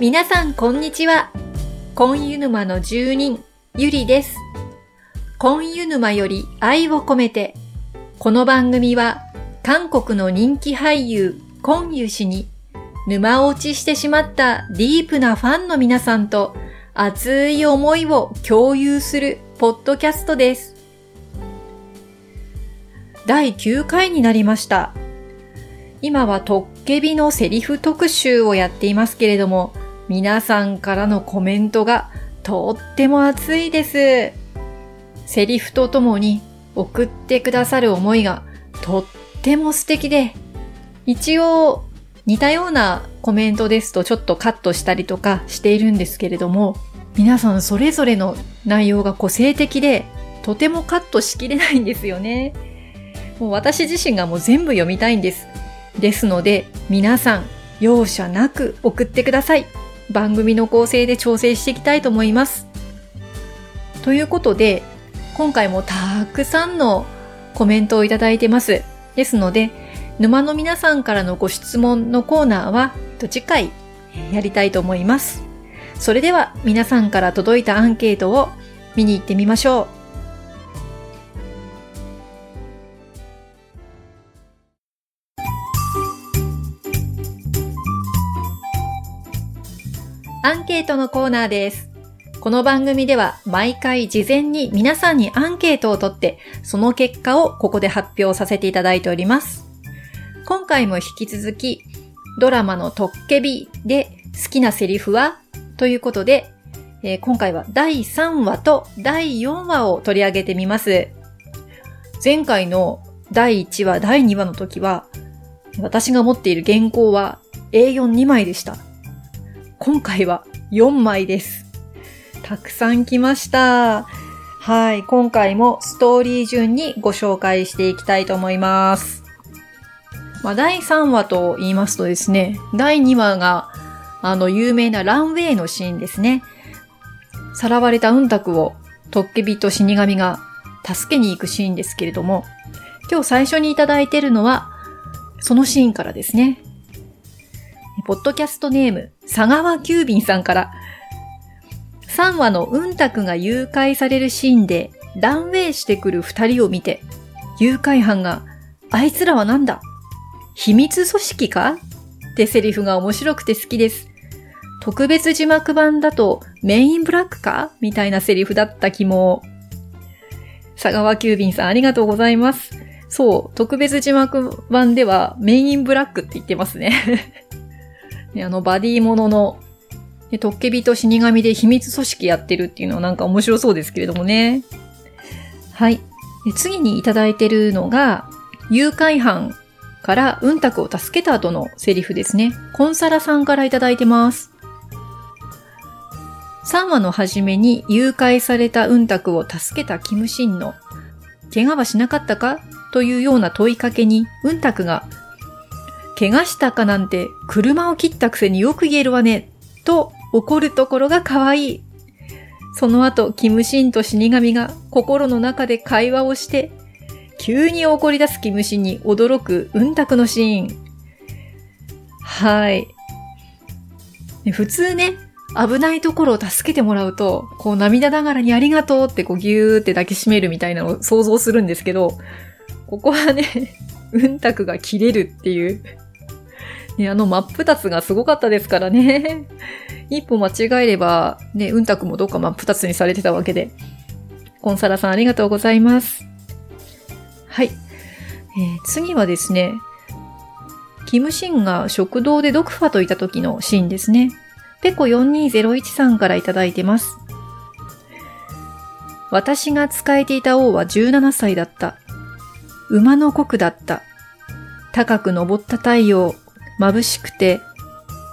皆さんこんにちは。コンユヌマの住人、ゆりです。コンユヌマより愛を込めて、この番組は韓国の人気俳優、コンユ氏に沼落ちしてしまったディープなファンの皆さんと熱い思いを共有するポッドキャストです。第9回になりました。今はトッケビのセリフ特集をやっていますけれども、皆さんからのコメントがとっても熱いです。セリフとともに送ってくださる思いがとっても素敵で、一応似たようなコメントですとちょっとカットしたりとかしているんですけれども、皆さんそれぞれの内容が個性的で、とてもカットしきれないんですよね。もう私自身がもう全部読みたいんです。ですので、皆さん、容赦なく送ってください。番組の構成で調整していきたいと思います。ということで、今回もたくさんのコメントをいただいてます。ですので、沼の皆さんからのご質問のコーナーは、次回やりたいと思います。それでは皆さんから届いたアンケートを見に行ってみましょう。アンケートのコーナーです。この番組では毎回事前に皆さんにアンケートを取って、その結果をここで発表させていただいております。今回も引き続き、ドラマのトッケビで好きなセリフはということで、えー、今回は第3話と第4話を取り上げてみます。前回の第1話、第2話の時は、私が持っている原稿は A42 枚でした。今回は4枚です。たくさん来ました。はい。今回もストーリー順にご紹介していきたいと思います。まあ、第3話と言いますとですね、第2話が、あの、有名なランウェイのシーンですね。さらわれたうんたくを、トッケビと死神が助けに行くシーンですけれども、今日最初にいただいているのは、そのシーンからですね。ポッドキャストネーム、佐川急便さんから、3話のうんたくが誘拐されるシーンでランウェイしてくる二人を見て、誘拐犯が、あいつらはなんだ?秘密組織か?ってセリフが面白くて好きです。特別字幕版だとメインブラックか?みたいなセリフだった気も。佐川急便さんありがとうございます。そう、特別字幕版ではメインブラックって言ってますね、あのバディものの、ね、トッケビと死神で秘密組織やってるっていうのはなんか面白そうですけれどもね。はい。次にいただいてるのが、誘拐犯からうんたくを助けた後のセリフですね。コンサラさんからいただいてます。3話の初めに誘拐されたうんたくを助けたキムシンの、怪我はしなかったか？というような問いかけに、うんたくが怪我したかなんて車を切ったくせによく言えるわね、と怒るところが可愛い。その後、キムシンと死神が心の中で会話をして、急に怒り出すキムシンに驚くうんたくのシーン。はい。普通ね、危ないところを助けてもらうと、こう涙ながらにありがとうってこうギューって抱きしめるみたいなのを想像するんですけど、ここはね、うんたくが切れるっていうね、あの真っ二つがすごかったですからね。一歩間違えれば、ね、うんたくもどっか真っ二つにされてたわけで。コンサラさんありがとうございます。はい。えー、次はですね、キムシンが食堂でドクファといた時のシーンですね。ペコ4201さんからいただいてます。私が使えていた王は17歳だった。馬の国だった。高く登った太陽、眩しくて、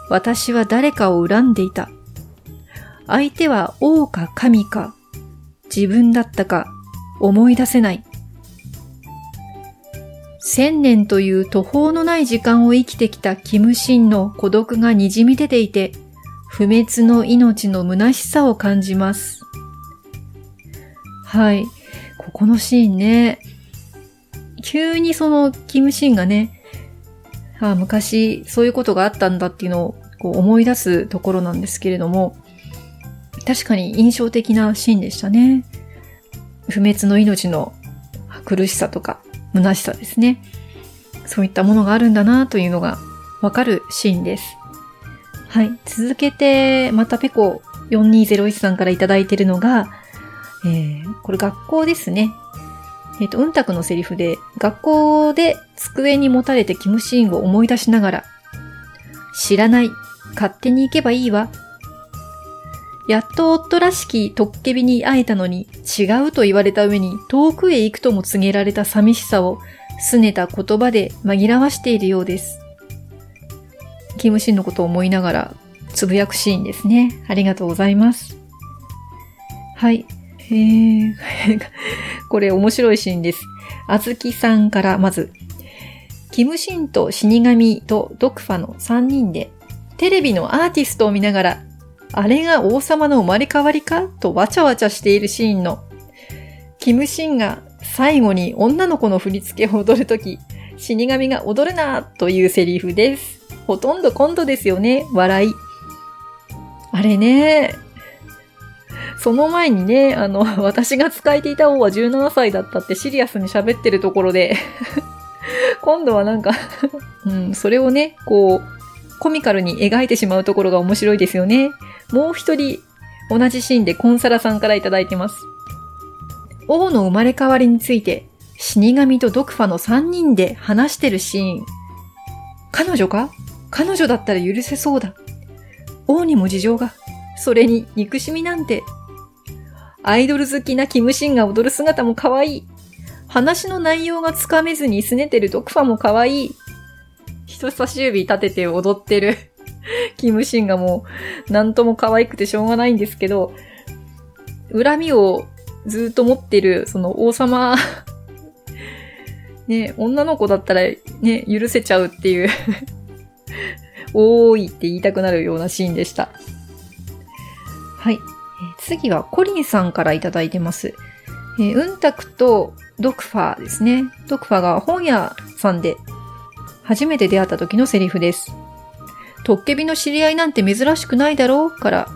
私は誰かを恨んでいた。相手は王か神か、自分だったか、思い出せない。千年という途方のない時間を生きてきたキムシンの孤独が滲み出ていて、不滅の命の虚しさを感じます。はい。ここのシーンね。急にそのキムシンがね、ああ、昔そういうことがあったんだっていうのをこう思い出すところなんですけれども、確かに印象的なシーンでしたね。不滅の命の苦しさとか虚しさですね。そういったものがあるんだなというのがわかるシーンです。はい。続けて、またペコ4201さんからいいてるのが、えー、これ学校ですね。えっ、ー、と、うんたくのセリフで、学校で机に持たれてキムシーンを思い出しながら、知らない。勝手に行けばいいわ。やっと夫らしきトッケビに会えたのに違うと言われた上に遠くへ行くとも告げられた寂しさを拗ねた言葉で紛らわしているようです。キムシンのことを思いながらつぶやくシーンですね。ありがとうございます。はい。え、これ面白いシーンです。あずきさんからまず、キムシンと死神とドクファの3人でテレビのアーティストを見ながら、あれが王様の生まれ変わりか？とわちゃわちゃしているシーンの、キムシンが最後に女の子の振り付けを踊るとき、死神が踊るなというセリフです。ほとんどコントですよね。笑い。あれね。その前にね、あの、私が使えていた王は17歳だったってシリアスに喋ってるところで 今度はなんか うん、それをね、こう、コミカルに描いてしまうところが面白いですよね。もう一人、同じシーンでコンサラさんからいただいてます。王の生まれ変わりについて、死神とドクファの3人で話してるシーン。彼女か？彼女だったら許せそうだ。王にも事情が。それに憎しみなんて。アイドル好きなキムシンが踊る姿も可愛い。話の内容がつかめずに拗ねてるドクファも可愛い。人差し指立てて踊ってるキムシンがもう、なんとも可愛くてしょうがないんですけど、恨みをずっと持ってる、その王様ね、女の子だったらね、許せちゃうっていう 多いって言いたくなるようなシーンでした。はい。次はコリンさんからいただいてます。えー、うんたくとドクファーですね。ドクファーが本屋さんで初めて出会った時のセリフです。トッケビの知り合いなんて珍しくないだろうから、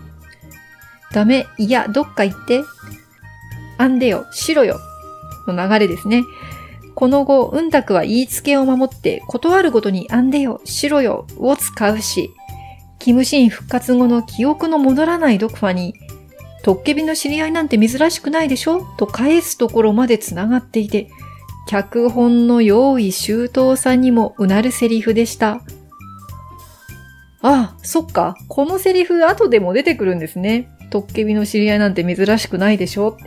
ダメ、いや、どっか行って、あんでよ、しろよ、の流れですね。この後、うんたくは言いつけを守って、断るごとにあんでよ、しろよを使うし、キムシン復活後の記憶の戻らないドクファに、トッケビの知り合いなんて珍しくないでしょ？と返すところまで繋がっていて、脚本の用意周到さにもうなるセリフでした。ああ、そっか。このセリフ後でも出てくるんですね。トッケビの知り合いなんて珍しくないでしょ？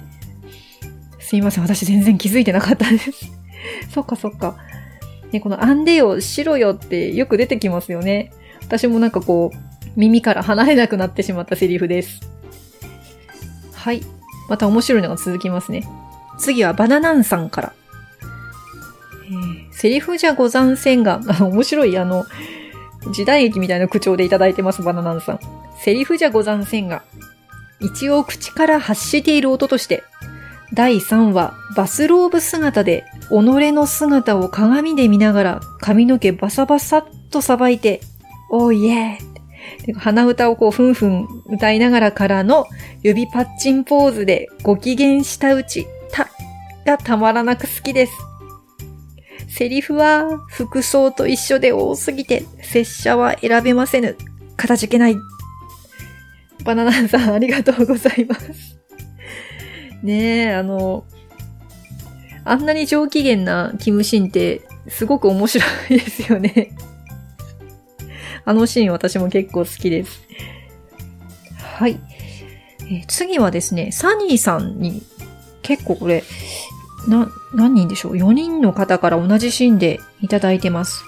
すいません。私全然気づいてなかったです。そっかそっか。ね、このアンデよ、しろよってよく出てきますよね。私もなんかこう、耳から離れなくなってしまったセリフです。はい。また面白いのが続きますね。次はバナナンさんから。えー、セリフじゃござんせんが、面白い、あの、時代劇みたいな口調でいただいてます、バナナンさん。セリフじゃござんせんが、一応口から発している音として、第3話、バスローブ姿で、己の姿を鏡で見ながら髪の毛バサバサっとさばいて、おーイエー鼻歌をこうふんふん歌いながらからの指パッチンポーズでご機嫌したうち、た、がたまらなく好きです。セリフは服装と一緒で多すぎて、拙者は選べませぬ。かたじけない。バナナさんありがとうございます。ねえ、あの、あんなに上機嫌なキムシンってすごく面白いですよね。あのシーン私も結構好きです。はい。えー、次はですね、サニーさんに結構これ、な、何人でしょう ?4 人の方から同じシーンでいただいてます。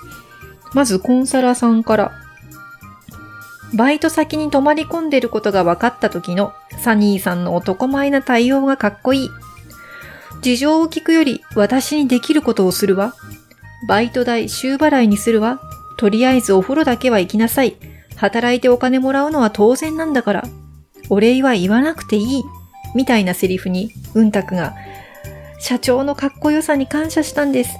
まず、コンサラさんから、バイト先に泊まり込んでることが分かった時のサニーさんの男前な対応がかっこいい。事情を聞くより私にできることをするわ。バイト代週払いにするわ。とりあえずお風呂だけは行きなさい。働いてお金もらうのは当然なんだから。お礼は言わなくていい。みたいなセリフに、うんたくが、社長のかっこよさに感謝したんです。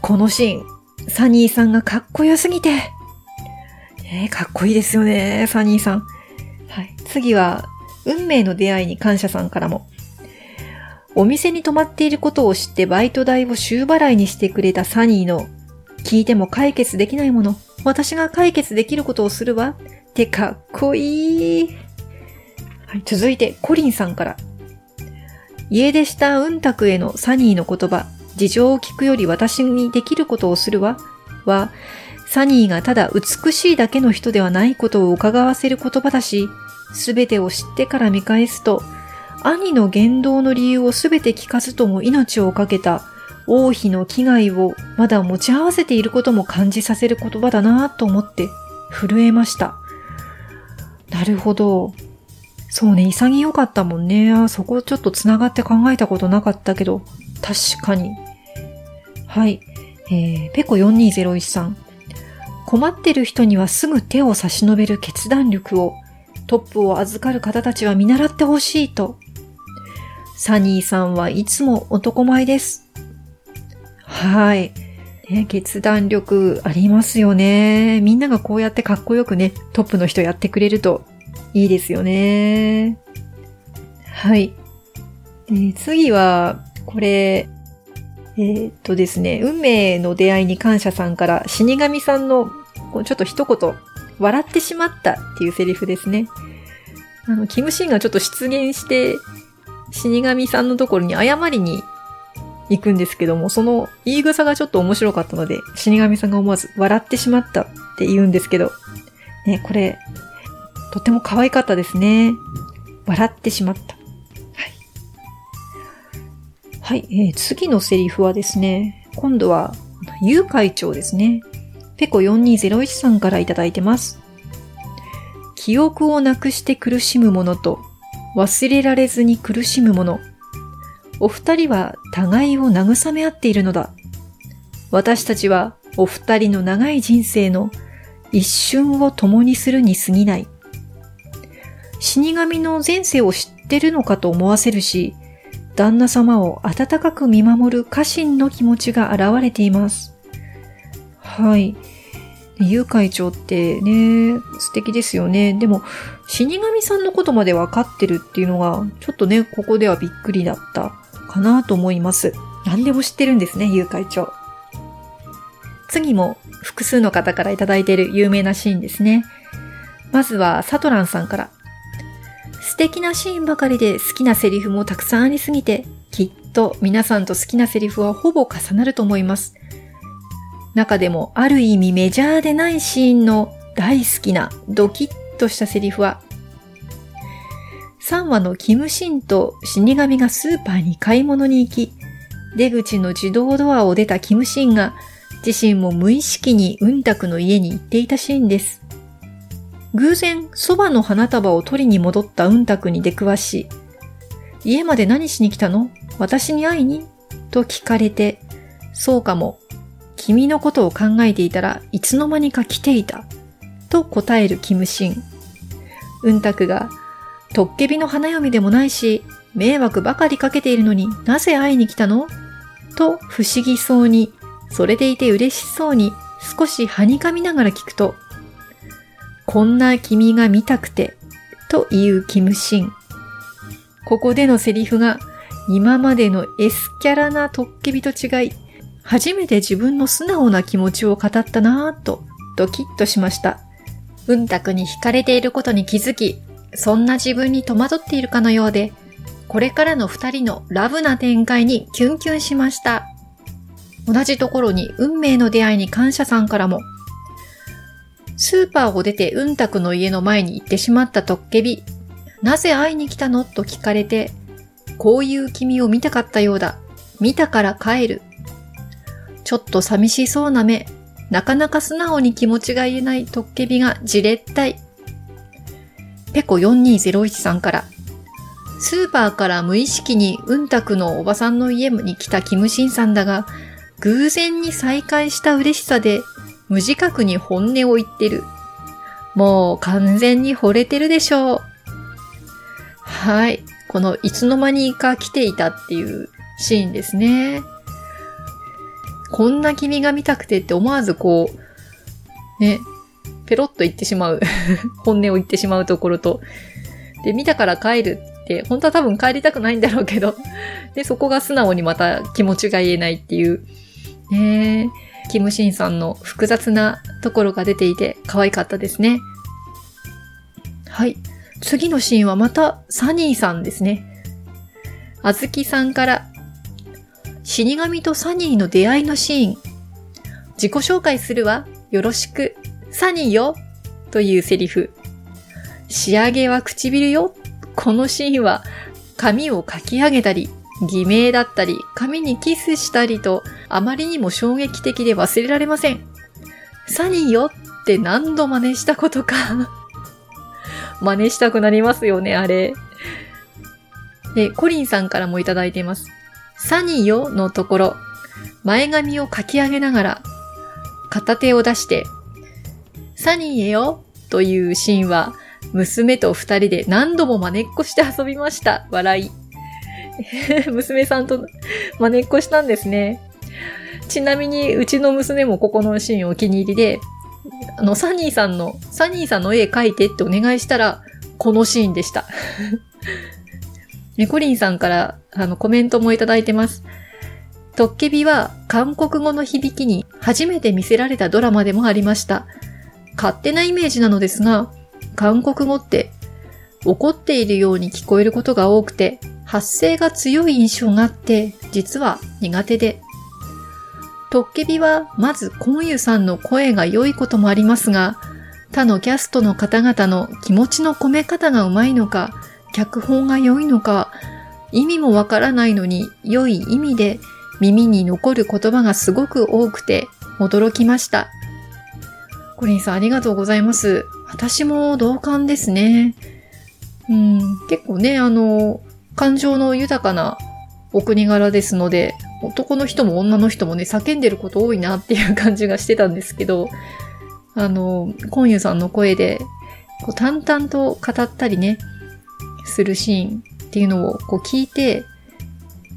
このシーン、サニーさんがかっこよすぎて、えー、かっこいいですよね、サニーさん。はい。次は、運命の出会いに感謝さんからも。お店に泊まっていることを知ってバイト代を週払いにしてくれたサニーの、聞いても解決できないもの、私が解決できることをするわ。ってかっこいい。はい、続いて、コリンさんから。家出したうんたくへのサニーの言葉、事情を聞くより私にできることをするわ、は、サニーがただ美しいだけの人ではないことを伺わせる言葉だし、すべてを知ってから見返すと、兄の言動の理由をすべて聞かずとも命を懸けた王妃の危害をまだ持ち合わせていることも感じさせる言葉だなと思って震えました。なるほど。そうね、潔かったもんね。あそこちょっと繋がって考えたことなかったけど、確かに。はい。えー、ペコ4201さん。困ってる人にはすぐ手を差し伸べる決断力を、トップを預かる方たちは見習ってほしいと。サニーさんはいつも男前です。はい。ね、決断力ありますよね。みんながこうやってかっこよくね、トップの人やってくれるといいですよね。はい。え、次は、これ、えー、っとですね、運命の出会いに感謝さんから死神さんのちょっと一言、笑ってしまったっていうセリフですね。あの、キムシンがちょっと出現して、死神さんのところに謝りに行くんですけども、その言い草がちょっと面白かったので、死神さんが思わず笑ってしまったって言うんですけど、ね、これ、とても可愛かったですね。笑ってしまった。はい。はい、えー、次のセリフはですね、今度は、ゆう会長ですね。ペコ4201さんからいただいてます。記憶をなくして苦しむ者と忘れられずに苦しむ者。お二人は互いを慰め合っているのだ。私たちはお二人の長い人生の一瞬を共にするに過ぎない。死神の前世を知ってるのかと思わせるし、旦那様を温かく見守る家臣の気持ちが現れています。はい。ゆう会長ってね、素敵ですよね。でも、死神さんのことまで分かってるっていうのが、ちょっとね、ここではびっくりだったかなと思います。何でも知ってるんですね、ゆう会長。次も複数の方からいただいている有名なシーンですね。まずは、サトランさんから。素敵なシーンばかりで好きなセリフもたくさんありすぎて、きっと皆さんと好きなセリフはほぼ重なると思います。中でもある意味メジャーでないシーンの大好きなドキッとしたセリフは、3話のキムシンと死神がスーパーに買い物に行き、出口の自動ドアを出たキムシンが自身も無意識にうんたくの家に行っていたシーンです。偶然、そばの花束を取りに戻ったうんたくに出くわし、家まで何しに来たの？私に会いに？と聞かれて、そうかも、君のことを考えていたらいつの間にか来ていた。と答えるキムシン。うんたくが、トッケビの花嫁でもないし、迷惑ばかりかけているのになぜ会いに来たの？と不思議そうに、それでいて嬉しそうに少しはにかみながら聞くと、こんな君が見たくて、というキムシン。ここでのセリフが今までの S キャラなトッケビと違い、初めて自分の素直な気持ちを語ったなぁとドキッとしました。うんたくに惹かれていることに気づき、そんな自分に戸惑っているかのようで、これからの二人のラブな展開にキュンキュンしました。同じところに運命の出会いに感謝さんからも、スーパーを出てうんたくの家の前に行ってしまったトッケビ。なぜ会いに来たのと聞かれて、こういう君を見たかったようだ。見たから帰る。ちょっと寂しそうな目、なかなか素直に気持ちが言えないトッケビがじれったい。ペコ4201さんから、スーパーから無意識にうんたくのおばさんの家に来たキムシンさんだが、偶然に再会した嬉しさで、無自覚に本音を言ってる。もう完全に惚れてるでしょう。はい。このいつの間にか来ていたっていうシーンですね。こんな君が見たくてって思わずこう、ね、ペロッと言ってしまう。本音を言ってしまうところと。で、見たから帰るって、本当は多分帰りたくないんだろうけど。で、そこが素直にまた気持ちが言えないっていう。ねキムシンさんの複雑なところが出ていて可愛かったですね。はい。次のシーンはまたサニーさんですね。あずきさんから死神とサニーの出会いのシーン。自己紹介するわ。よろしく。サニーよ？というセリフ。仕上げは唇よ。このシーンは髪を書き上げたり、偽名だったり、髪にキスしたりと、あまりにも衝撃的で忘れられません。サニーよって何度真似したことか 真似したくなりますよね、あれ。で、コリンさんからもいただいています。サニーよのところ、前髪を書き上げながら、片手を出して、サニーへよというシーンは、娘と二人で何度も真似っこして遊びました。笑い。娘さんと真似っこしたんですね。ちなみに、うちの娘もここのシーンお気に入りで、あの、サニーさんの、サニーさんの絵描いてってお願いしたら、このシーンでした。ネ コリンさんから、あの、コメントもいただいてます。トッケビは韓国語の響きに初めて見せられたドラマでもありました。勝手なイメージなのですが、韓国語って怒っているように聞こえることが多くて、発声が強い印象があって、実は苦手で。トッケビはまずコンユさんの声が良いこともありますが、他のキャストの方々の気持ちの込め方がうまいのか、脚本が良いのか、意味もわからないのに良い意味で耳に残る言葉がすごく多くて驚きました。コリンさんありがとうございます。私も同感ですね。うん、結構ね、あの、感情の豊かなお国柄ですので、男の人も女の人もね、叫んでること多いなっていう感じがしてたんですけど、あの、コンユさんの声で、こう淡々と語ったりね、するシーンっていうのをこう聞いて、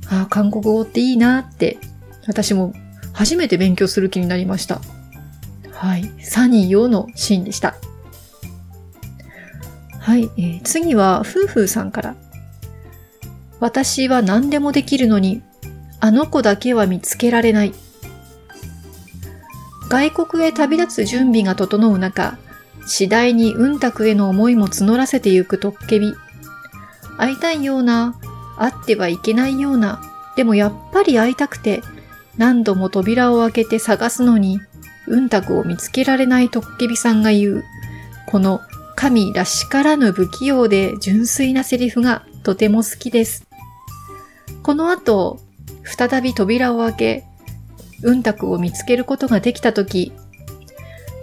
ああ、韓国語っていいなって、私も初めて勉強する気になりました。はい。サニーよのシーンでした。はい。えー、次は、夫婦さんから。私は何でもできるのに、あの子だけは見つけられない。外国へ旅立つ準備が整う中、次第に運卓への思いも募らせてゆくトッケビ。会いたいような、会ってはいけないような、でもやっぱり会いたくて、何度も扉を開けて探すのに、運卓を見つけられないトッケビさんが言う、この神らしからぬ不器用で純粋なセリフがとても好きです。この後、再び扉を開け、運卓を見つけることができたとき、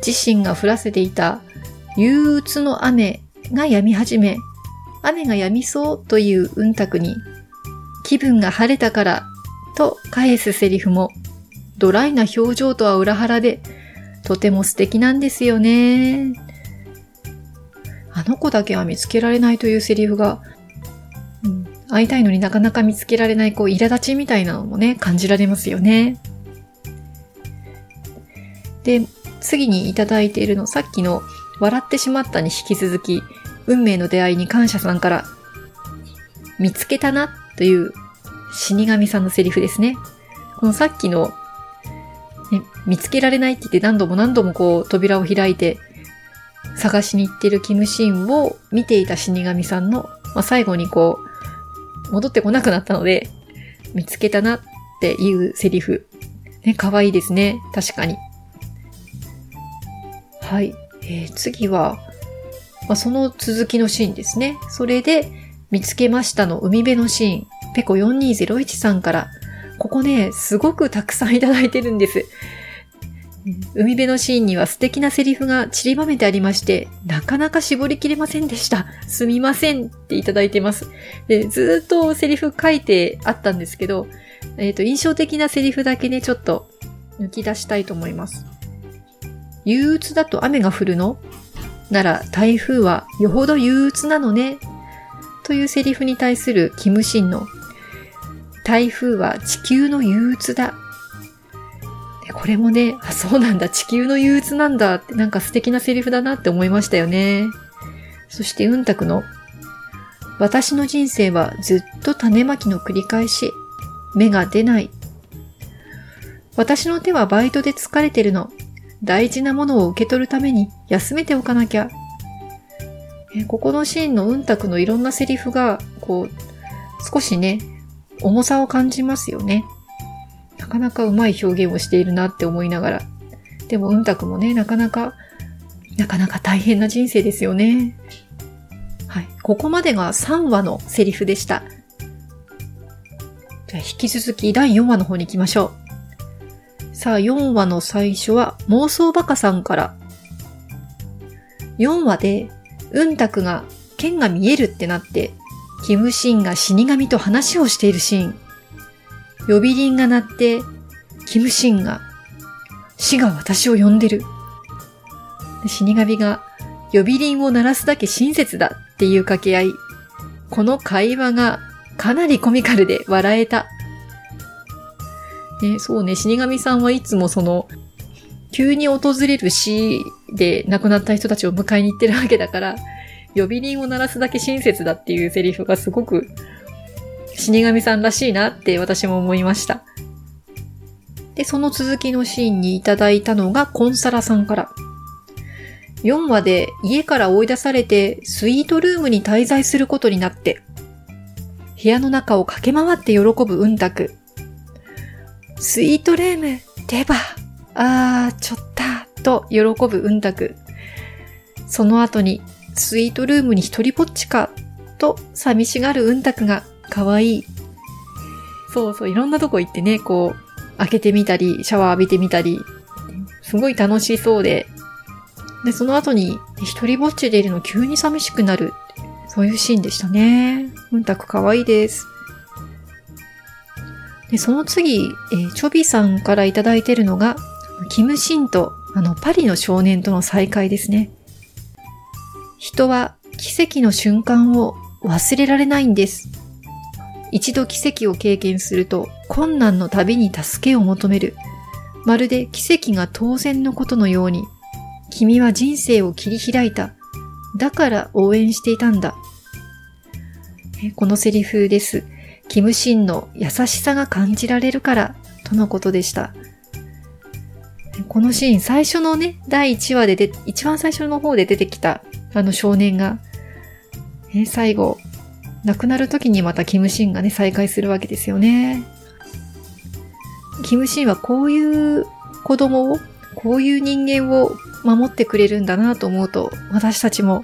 自身が降らせていた憂鬱の雨が止み始め、雨が止みそうという運卓に、気分が晴れたからと返すセリフも、ドライな表情とは裏腹で、とても素敵なんですよね。あの子だけは見つけられないというセリフが、会いたいのになかなか見つけられないこう苛立ちみたいなのもね、感じられますよね。で、次にいただいているの、さっきの笑ってしまったに引き続き、運命の出会いに感謝さんから、見つけたなという死神さんのセリフですね。このさっきの、ね、見つけられないって言って何度も何度もこう扉を開いて探しに行ってるキムシーンを見ていた死神さんの、まあ、最後にこう戻ってこなくなったので、見つけたなっていうセリフ。ね、可愛いですね。確かに。はい。えー、次は、まあ、その続きのシーンですね。それで、見つけましたの海辺のシーン。ペコ4201さんから、ここね、すごくたくさんいただいてるんです。海辺のシーンには素敵なセリフが散りばめてありまして、なかなか絞りきれませんでした。すみませんっていただいてます。でずっとセリフ書いてあったんですけど、えっ、ー、と、印象的なセリフだけね、ちょっと抜き出したいと思います。憂鬱だと雨が降るの？なら台風はよほど憂鬱なのね？というセリフに対するキムシンの台風は地球の憂鬱だこれもね、あ、そうなんだ、地球の憂鬱なんだってなんか素敵なセリフだなって思いましたよね。そしてうんたくの、私の人生はずっと種まきの繰り返し、芽が出ない。私の手はバイトで疲れてるの。大事なものを受け取るために休めておかなきゃ。ここのシーンのうんたくのいろんなセリフが、こう、少しね、重さを感じますよね。なかなかうまい表現をしているなって思いながら。でもうんたくもね、なかなか、なかなか大変な人生ですよね。はい。ここまでが3話のセリフでした。じゃあ引き続き第4話の方に行きましょう。さあ、4話の最初は妄想バカさんから。4話で、うんたくが剣が見えるってなって、キムシンが死神と話をしているシーン。呼び鈴が鳴って、キムシンが、死が私を呼んでる。死神が、呼び鈴を鳴らすだけ親切だっていう掛け合い。この会話がかなりコミカルで笑えた。ね、そうね、死神さんはいつもその、急に訪れる死で亡くなった人たちを迎えに行ってるわけだから、呼び鈴を鳴らすだけ親切だっていうセリフがすごく死神さんらしいなって私も思いました。で、その続きのシーンにいただいたのがコンサラさんから。4話で家から追い出されてスイートルームに滞在することになって、部屋の中を駆け回って喜ぶうんたく。スイートルーム、出ば、あー、ちょったと喜ぶうんたく。その後に、スイートルームに一人ぼっちか、と寂しがるうんたくが、かわい。そうそう、いろんなとこ行ってね、こう、開けてみたり、シャワー浴びてみたり、すごい楽しそうで、で、その後に、一人ぼっちでいるの急に寂しくなる。そういうシーンでしたね。うんたくかわいいです。で、その次、えー、チョビさんからいただいてるのが、キムシンと、あの、パリの少年との再会ですね。人は奇跡の瞬間を忘れられないんです。一度奇跡を経験すると困難のたびに助けを求める。まるで奇跡が当然のことのように、君は人生を切り開いた。だから応援していたんだ。このセリフです。キムシンの優しさが感じられるから、とのことでした。このシーン、最初のね、第1話でで、一番最初の方で出てきた、あの少年が、え最後、亡くなる時にまたキムシンがね、再会するわけですよね。キムシンはこういう子供を、こういう人間を守ってくれるんだなと思うと、私たちも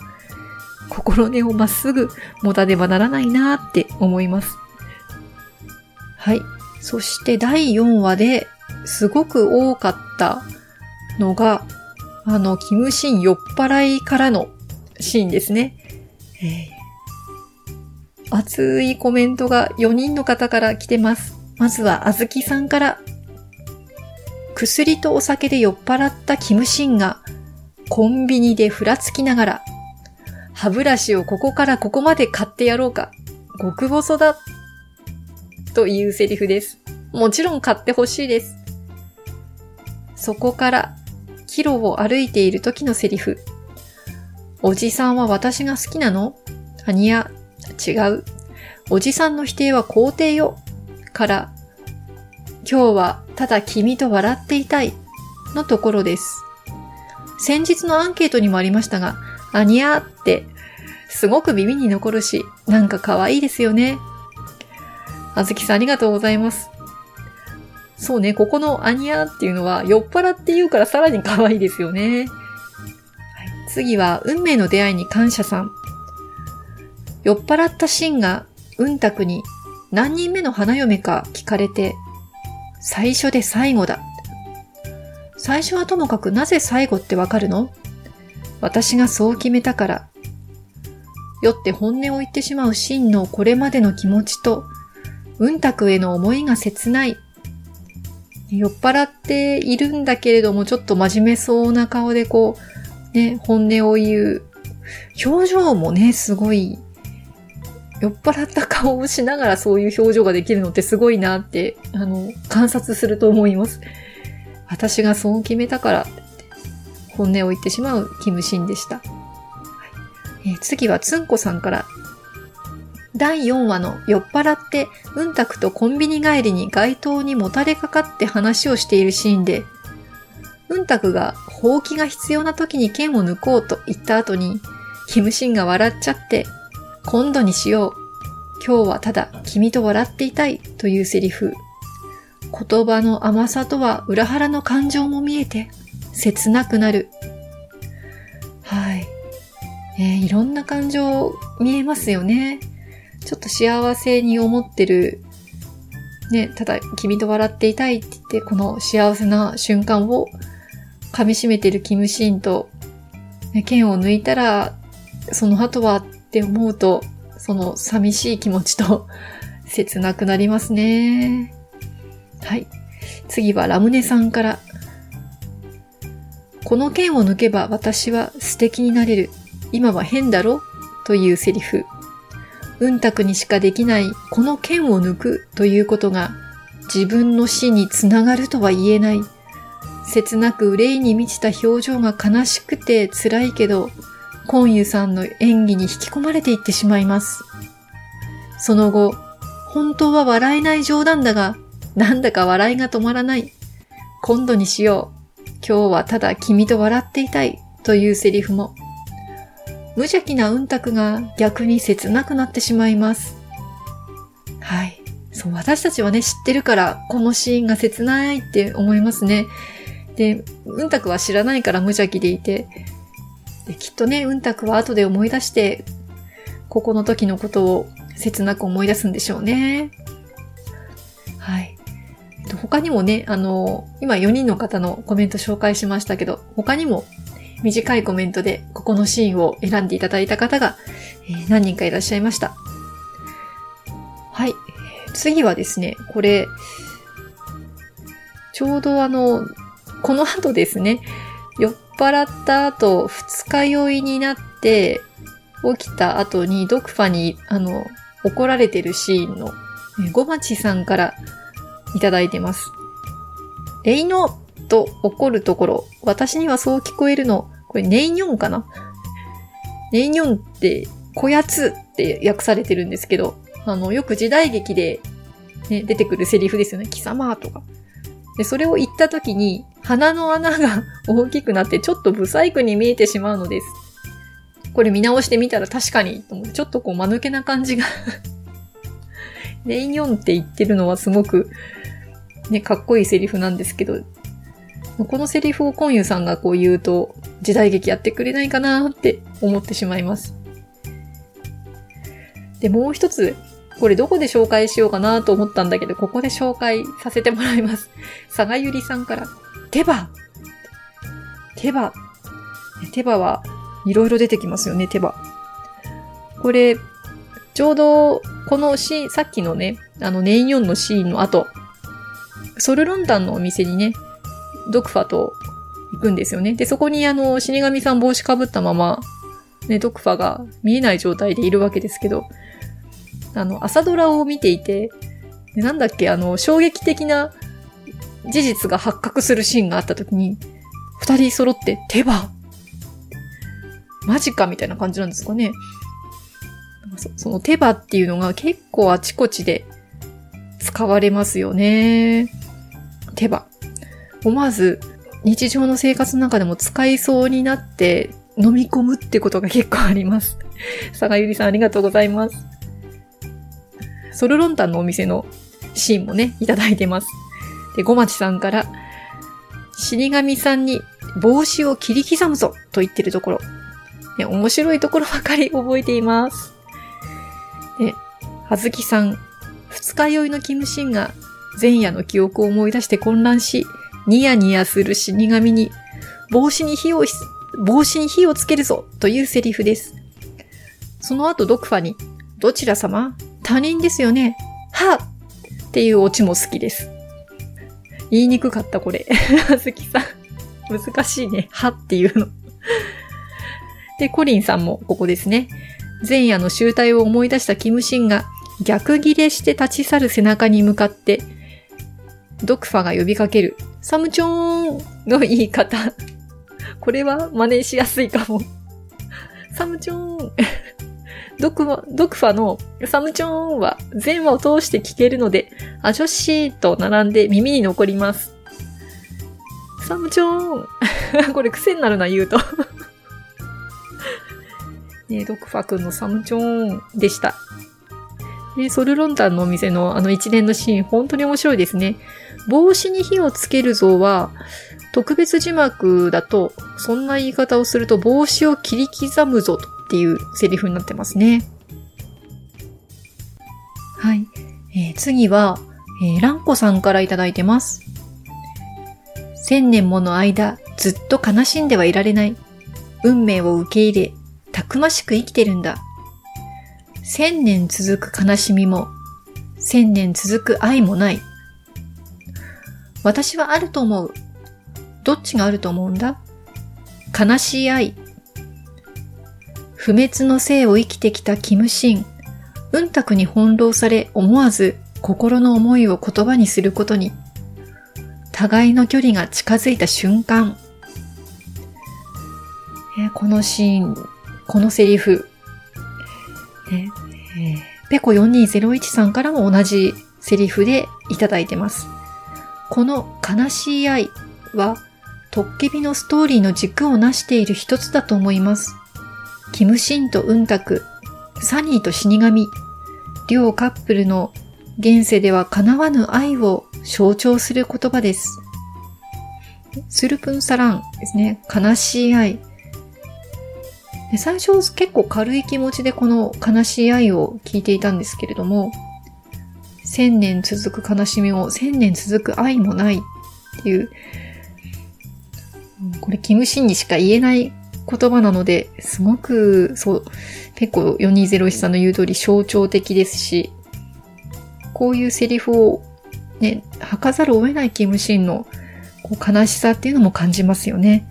心根をまっすぐ持たねばならないなって思います。はい。そして第4話ですごく多かったのが、あの、キムシン酔っ払いからのシーンですね。え、熱いコメントが4人の方から来てます。まずは、あずきさんから。薬とお酒で酔っ払ったキムシンが、コンビニでふらつきながら、歯ブラシをここからここまで買ってやろうか。極細だ。というセリフです。もちろん買ってほしいです。そこから、キロを歩いている時のセリフ。おじさんは私が好きなの？あにや、違う。おじさんの否定は肯定よ。から、今日はただ君と笑っていたい。のところです。先日のアンケートにもありましたが、アニャーって、すごく耳に残るし、なんか可愛いですよね。あずきさんありがとうございます。そうね、ここのアニャーっていうのは酔っ払って言うからさらに可愛いですよね。次は、運命の出会いに感謝さん。酔っ払ったシンが、うんたくに何人目の花嫁か聞かれて、最初で最後だ。最初はともかくなぜ最後ってわかるの？私がそう決めたから。酔って本音を言ってしまうシンのこれまでの気持ちと、うんたくへの思いが切ない酔っ払っているんだけれども、ちょっと真面目そうな顔でこう、ね、本音を言う。表情もね、すごい、酔っ払った顔をしながらそういう表情ができるのってすごいなって、あの、観察すると思います。私がそう決めたからって本音を言ってしまうキムシンでした。えー、次はつんこさんから第4話の酔っ払ってうんたくとコンビニ帰りに街灯にもたれかかって話をしているシーンで、うんたくがほうきが必要な時に剣を抜こうと言った後に、キムシンが笑っちゃって、今度にしよう。今日はただ君と笑っていたいというセリフ。言葉の甘さとは裏腹の感情も見えて、切なくなる。はい。えー、いろんな感情見えますよね。ちょっと幸せに思ってる、ね、ただ君と笑っていたいって言って、この幸せな瞬間を噛み締めてるキムシーンと、剣を抜いたら、その後はって思うと、その寂しい気持ちと 切なくなりますね。はい。次はラムネさんから。この剣を抜けば私は素敵になれる。今は変だろ？というセリフ。うんたくにしかできないこの剣を抜くということが自分の死につながるとは言えない。切なく憂いに満ちた表情が悲しくて辛いけど、コンユさんの演技に引き込まれていってしまいます。その後、本当は笑えない冗談だが、なんだか笑いが止まらない。今度にしよう。今日はただ君と笑っていたい。というセリフも無邪気なうんたくが逆に切なくなってしまいます。はい。そう、私たちはね、知ってるから、このシーンが切ないって思いますね。で、うんたくは知らないから無邪気でいて、できっとね、うんたくは後で思い出して、ここの時のことを切なく思い出すんでしょうね。はい。他にもね、あの、今4人の方のコメント紹介しましたけど、他にも短いコメントでここのシーンを選んでいただいた方が、え、何人かいらっしゃいました。はい。次はですね、これ、ちょうどあの、この後ですね、酔っ払った後、二日酔いになって、起きた後にドクファに、あの、怒られてるシーンの、ごまちさんからいただいてます。レイノと怒るところ、私にはそう聞こえるの。これ、ネイニョンかな？ネイニョンって、こやつって訳されてるんですけど、あの、よく時代劇で、ね、出てくるセリフですよね。貴様とか。で、それを言った時に、鼻の穴が 大きくなってちょっとブサイクに見えてしまうのです。これ見直してみたら確かに、と思ってちょっとこう間抜けな感じが ネイニョンって言ってるのはすごく、ね、かっこいいセリフなんですけど、このセリフをコンユさんがこう言うと、時代劇やってくれないかなって思ってしまいます。で、もう一つ、これどこで紹介しようかなと思ったんだけど、ここで紹介させてもらいます。佐賀ゆりさんから、手羽手羽手羽はいろいろ出てきますよね、手羽。これ、ちょうど、このシーン、さっきのね、あの、ネイヨンのシーンの後、ソルロンタンのお店にね、ドクファと行くんですよね。で、そこにあの、死神さん帽子かぶったまま、ね、ドクファが見えない状態でいるわけですけど、あの、朝ドラを見ていて、なんだっけ、あの、衝撃的な事実が発覚するシーンがあった時に、二人揃って手羽マジかみたいな感じなんですかね。そその手羽っていうのが結構あちこちで使われますよね。手羽。思わず日常の生活の中でも使いそうになって飲み込むってことが結構あります。佐賀ゆりさんありがとうございます。ソルロンタンのお店のシーンもね、いただいてます。で、ごまちさんから、死神さんに帽子を切り刻むぞと言ってるところ。ね、面白いところばかり覚えています。で、はずきさん、二日酔いのキムシンが前夜の記憶を思い出して混乱し、ニヤニヤする死神に、帽子に火を、帽子に火をつけるぞというセリフです。その後ドクファに、どちら様？他人ですよね？はっていうオチも好きです。言いにくかった、これ。あずきさん。難しいね。はっていうの。で、コリンさんもここですね。前夜の集体を思い出したキムシンが逆ギレして立ち去る背中に向かって、ドクファが呼びかける。サムチョーンの言い方。これは真似しやすいかも。サムチョーン。ドクファ、ドクファのサムチョーンは全話を通して聞けるので、アジョシーと並んで耳に残ります。サムチョーン。これ癖になるな、言うと ね、ドクファくんのサムチョーンでした。ね、ソルロンタンのお店のあの一連のシーン、本当に面白いですね。帽子に火をつける像は、特別字幕だと、そんな言い方をすると帽子を切り刻むぞとっていうセリフになってますね。はい。えー、次は、えー、ランコさんからいただいてます。千年もの間、ずっと悲しんではいられない。運命を受け入れ、たくましく生きてるんだ。千年続く悲しみも、千年続く愛もない。私はあると思う。どっちがあると思うんだ？悲しい愛。不滅の生を生きてきたキムシン。うんたくに翻弄され思わず心の思いを言葉にすることに。互いの距離が近づいた瞬間。えこのシーン、このセリフ。ええー、ペコ4201さんからも同じセリフでいただいてます。この悲しい愛は、トッケビのストーリーの軸を成している一つだと思います。キムシンとウンタク、サニーと死神、両カップルの現世では叶わぬ愛を象徴する言葉です。スルプンサランですね。悲しい愛。で最初結構軽い気持ちでこの悲しい愛を聞いていたんですけれども、千年続く悲しみも千年続く愛もないっていう、これキムシンにしか言えない言葉なので、すごく、そう、結構4201さんの言う通り象徴的ですし、こういうセリフをね、吐かざるを得ないキムシンのこう悲しさっていうのも感じますよね。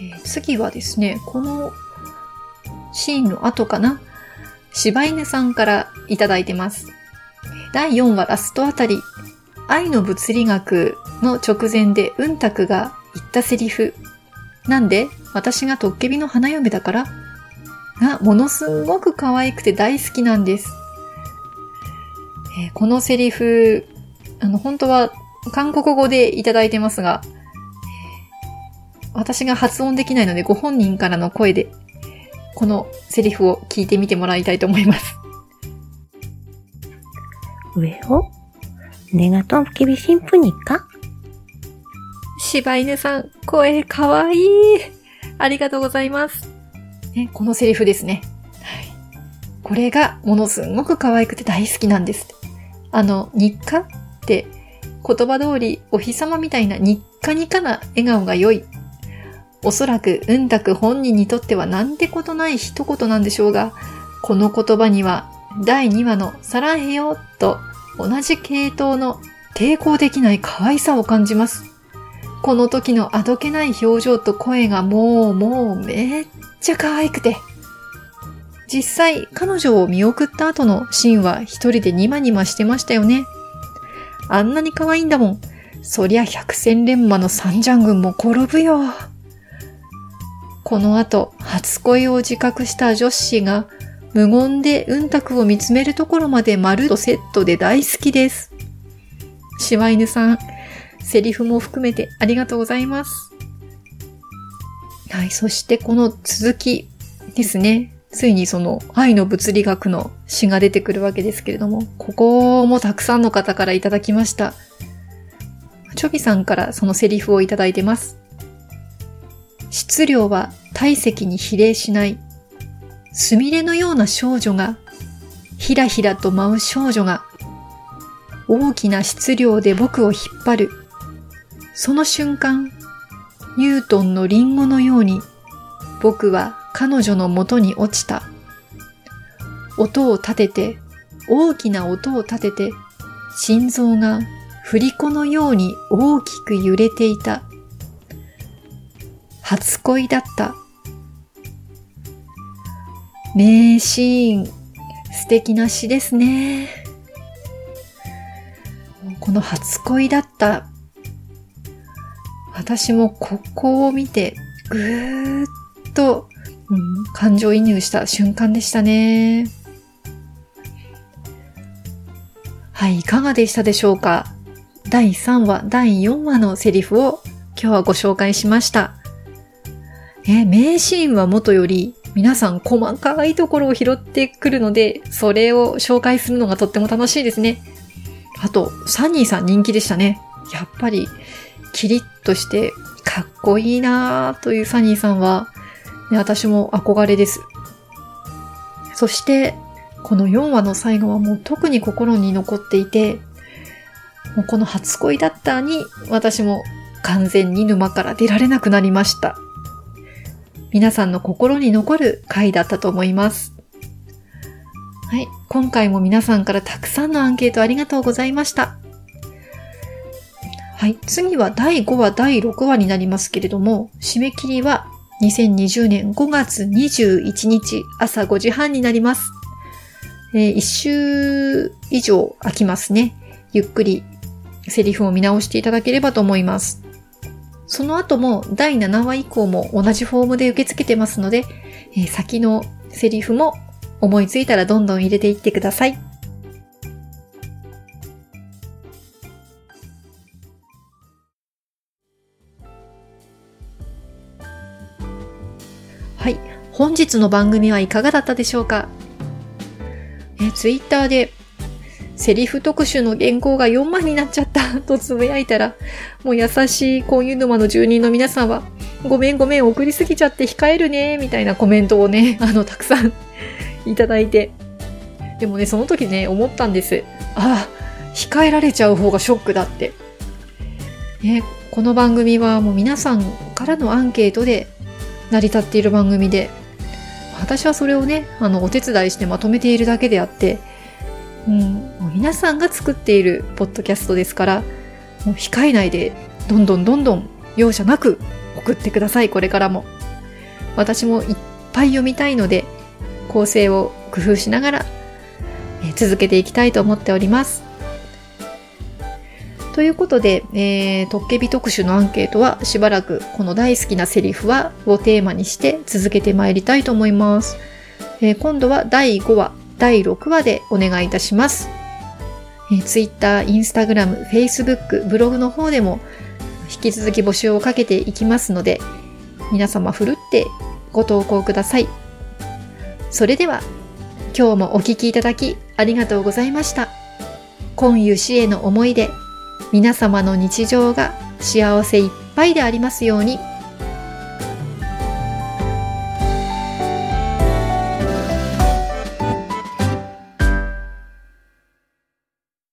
えー、次はですね、このシーンの後かな、柴犬さんからいただいてます。第4話ラストあたり、愛の物理学の直前でうんたくが言ったセリフ。なんで私がトッケビの花嫁だからがものすごく可愛くて大好きなんです。えー、このセリフ、あの、本当は韓国語でいただいてますが、私が発音できないのでご本人からの声で、このセリフを聞いてみてもらいたいと思います。왜요내가좀기비심프니까 柴犬さん、声かわいい。ありがとうございます。ね、このセリフですね。これがものすごく可愛くて大好きなんです。あの、日課って言葉通りお日様みたいな日課にかな笑顔が良い。おそらくうんたく本人にとってはなんてことない一言なんでしょうが、この言葉には第2話のサラヘヨと同じ系統の抵抗できない可愛さを感じます。この時のあどけない表情と声がもうもうめっちゃ可愛くて。実際彼女を見送った後のシーンは一人でニマニマしてましたよね。あんなに可愛いんだもん。そりゃ百戦錬磨の三ジャン軍も転ぶよ。この後、初恋を自覚した女子が無言でうんたくを見つめるところまでまるっとセットで大好きです。柴犬さん、セリフも含めてありがとうございます。はい、そしてこの続きですね。ついにその愛の物理学の詩が出てくるわけですけれども、ここもたくさんの方からいただきました。チョビさんからそのセリフをいただいてます。質量は体積に比例しない。すみれのような少女が、ひらひらと舞う少女が、大きな質量で僕を引っ張る。その瞬間、ニュートンのリンゴのように、僕は彼女の元に落ちた。音を立てて、大きな音を立てて、心臓が振り子のように大きく揺れていた。初恋だった。名シーン、素敵な詩ですね。この初恋だった。私もここを見て、ぐーっと、うん、感情移入した瞬間でしたね。はい、いかがでしたでしょうか？第3話、第4話のセリフを今日はご紹介しました。え、名シーンはもとより、皆さん細かいところを拾ってくるので、それを紹介するのがとっても楽しいですね。あと、サニーさん人気でしたね。やっぱり、キリッとしてかっこいいなぁというサニーさんは、ね、私も憧れです。そして、この4話の最後はもう特に心に残っていて、もうこの初恋だったに私も完全に沼から出られなくなりました。皆さんの心に残る回だったと思います。はい。今回も皆さんからたくさんのアンケートありがとうございました。はい。次は第5話、第6話になりますけれども、締め切りは2020年5月21日朝5時半になります。えー、1週以上空きますね。ゆっくりセリフを見直していただければと思います。その後も第7話以降も同じフォームで受け付けてますので、えー先のセリフも思いついたらどんどん入れていってください。本日の番組はいかがだったでしょうか？え、ツイッターでセリフ特集の原稿が4万になっちゃった とつぶやいたら、もう優しいこういう沼の住人の皆さんは、ごめんごめん送りすぎちゃって控えるね、みたいなコメントをね、あの、たくさん いただいて。でもね、その時ね、思ったんです。ああ、控えられちゃう方がショックだって。ね、この番組はもう皆さんからのアンケートで成り立っている番組で、私はそれをね、あの、お手伝いしてまとめているだけであって、うん、もう皆さんが作っているポッドキャストですから、もう控えないで、どんどんどんどん容赦なく送ってください、これからも。私もいっぱい読みたいので、構成を工夫しながら、え続けていきたいと思っております。ということで、えー、トッケビ特集のアンケートはしばらくこの大好きなセリフはをテーマにして続けてまいりたいと思います。えー今度は第5話、第6話でお願いいたします。えー、Twitter、Instagram、Facebook、ブログの方でも引き続き募集をかけていきますので、皆様ふるってご投稿ください。それでは、今日もお聞きいただきありがとうございました。今湯死への思いで、皆様の日常が幸せいっぱいでありますように。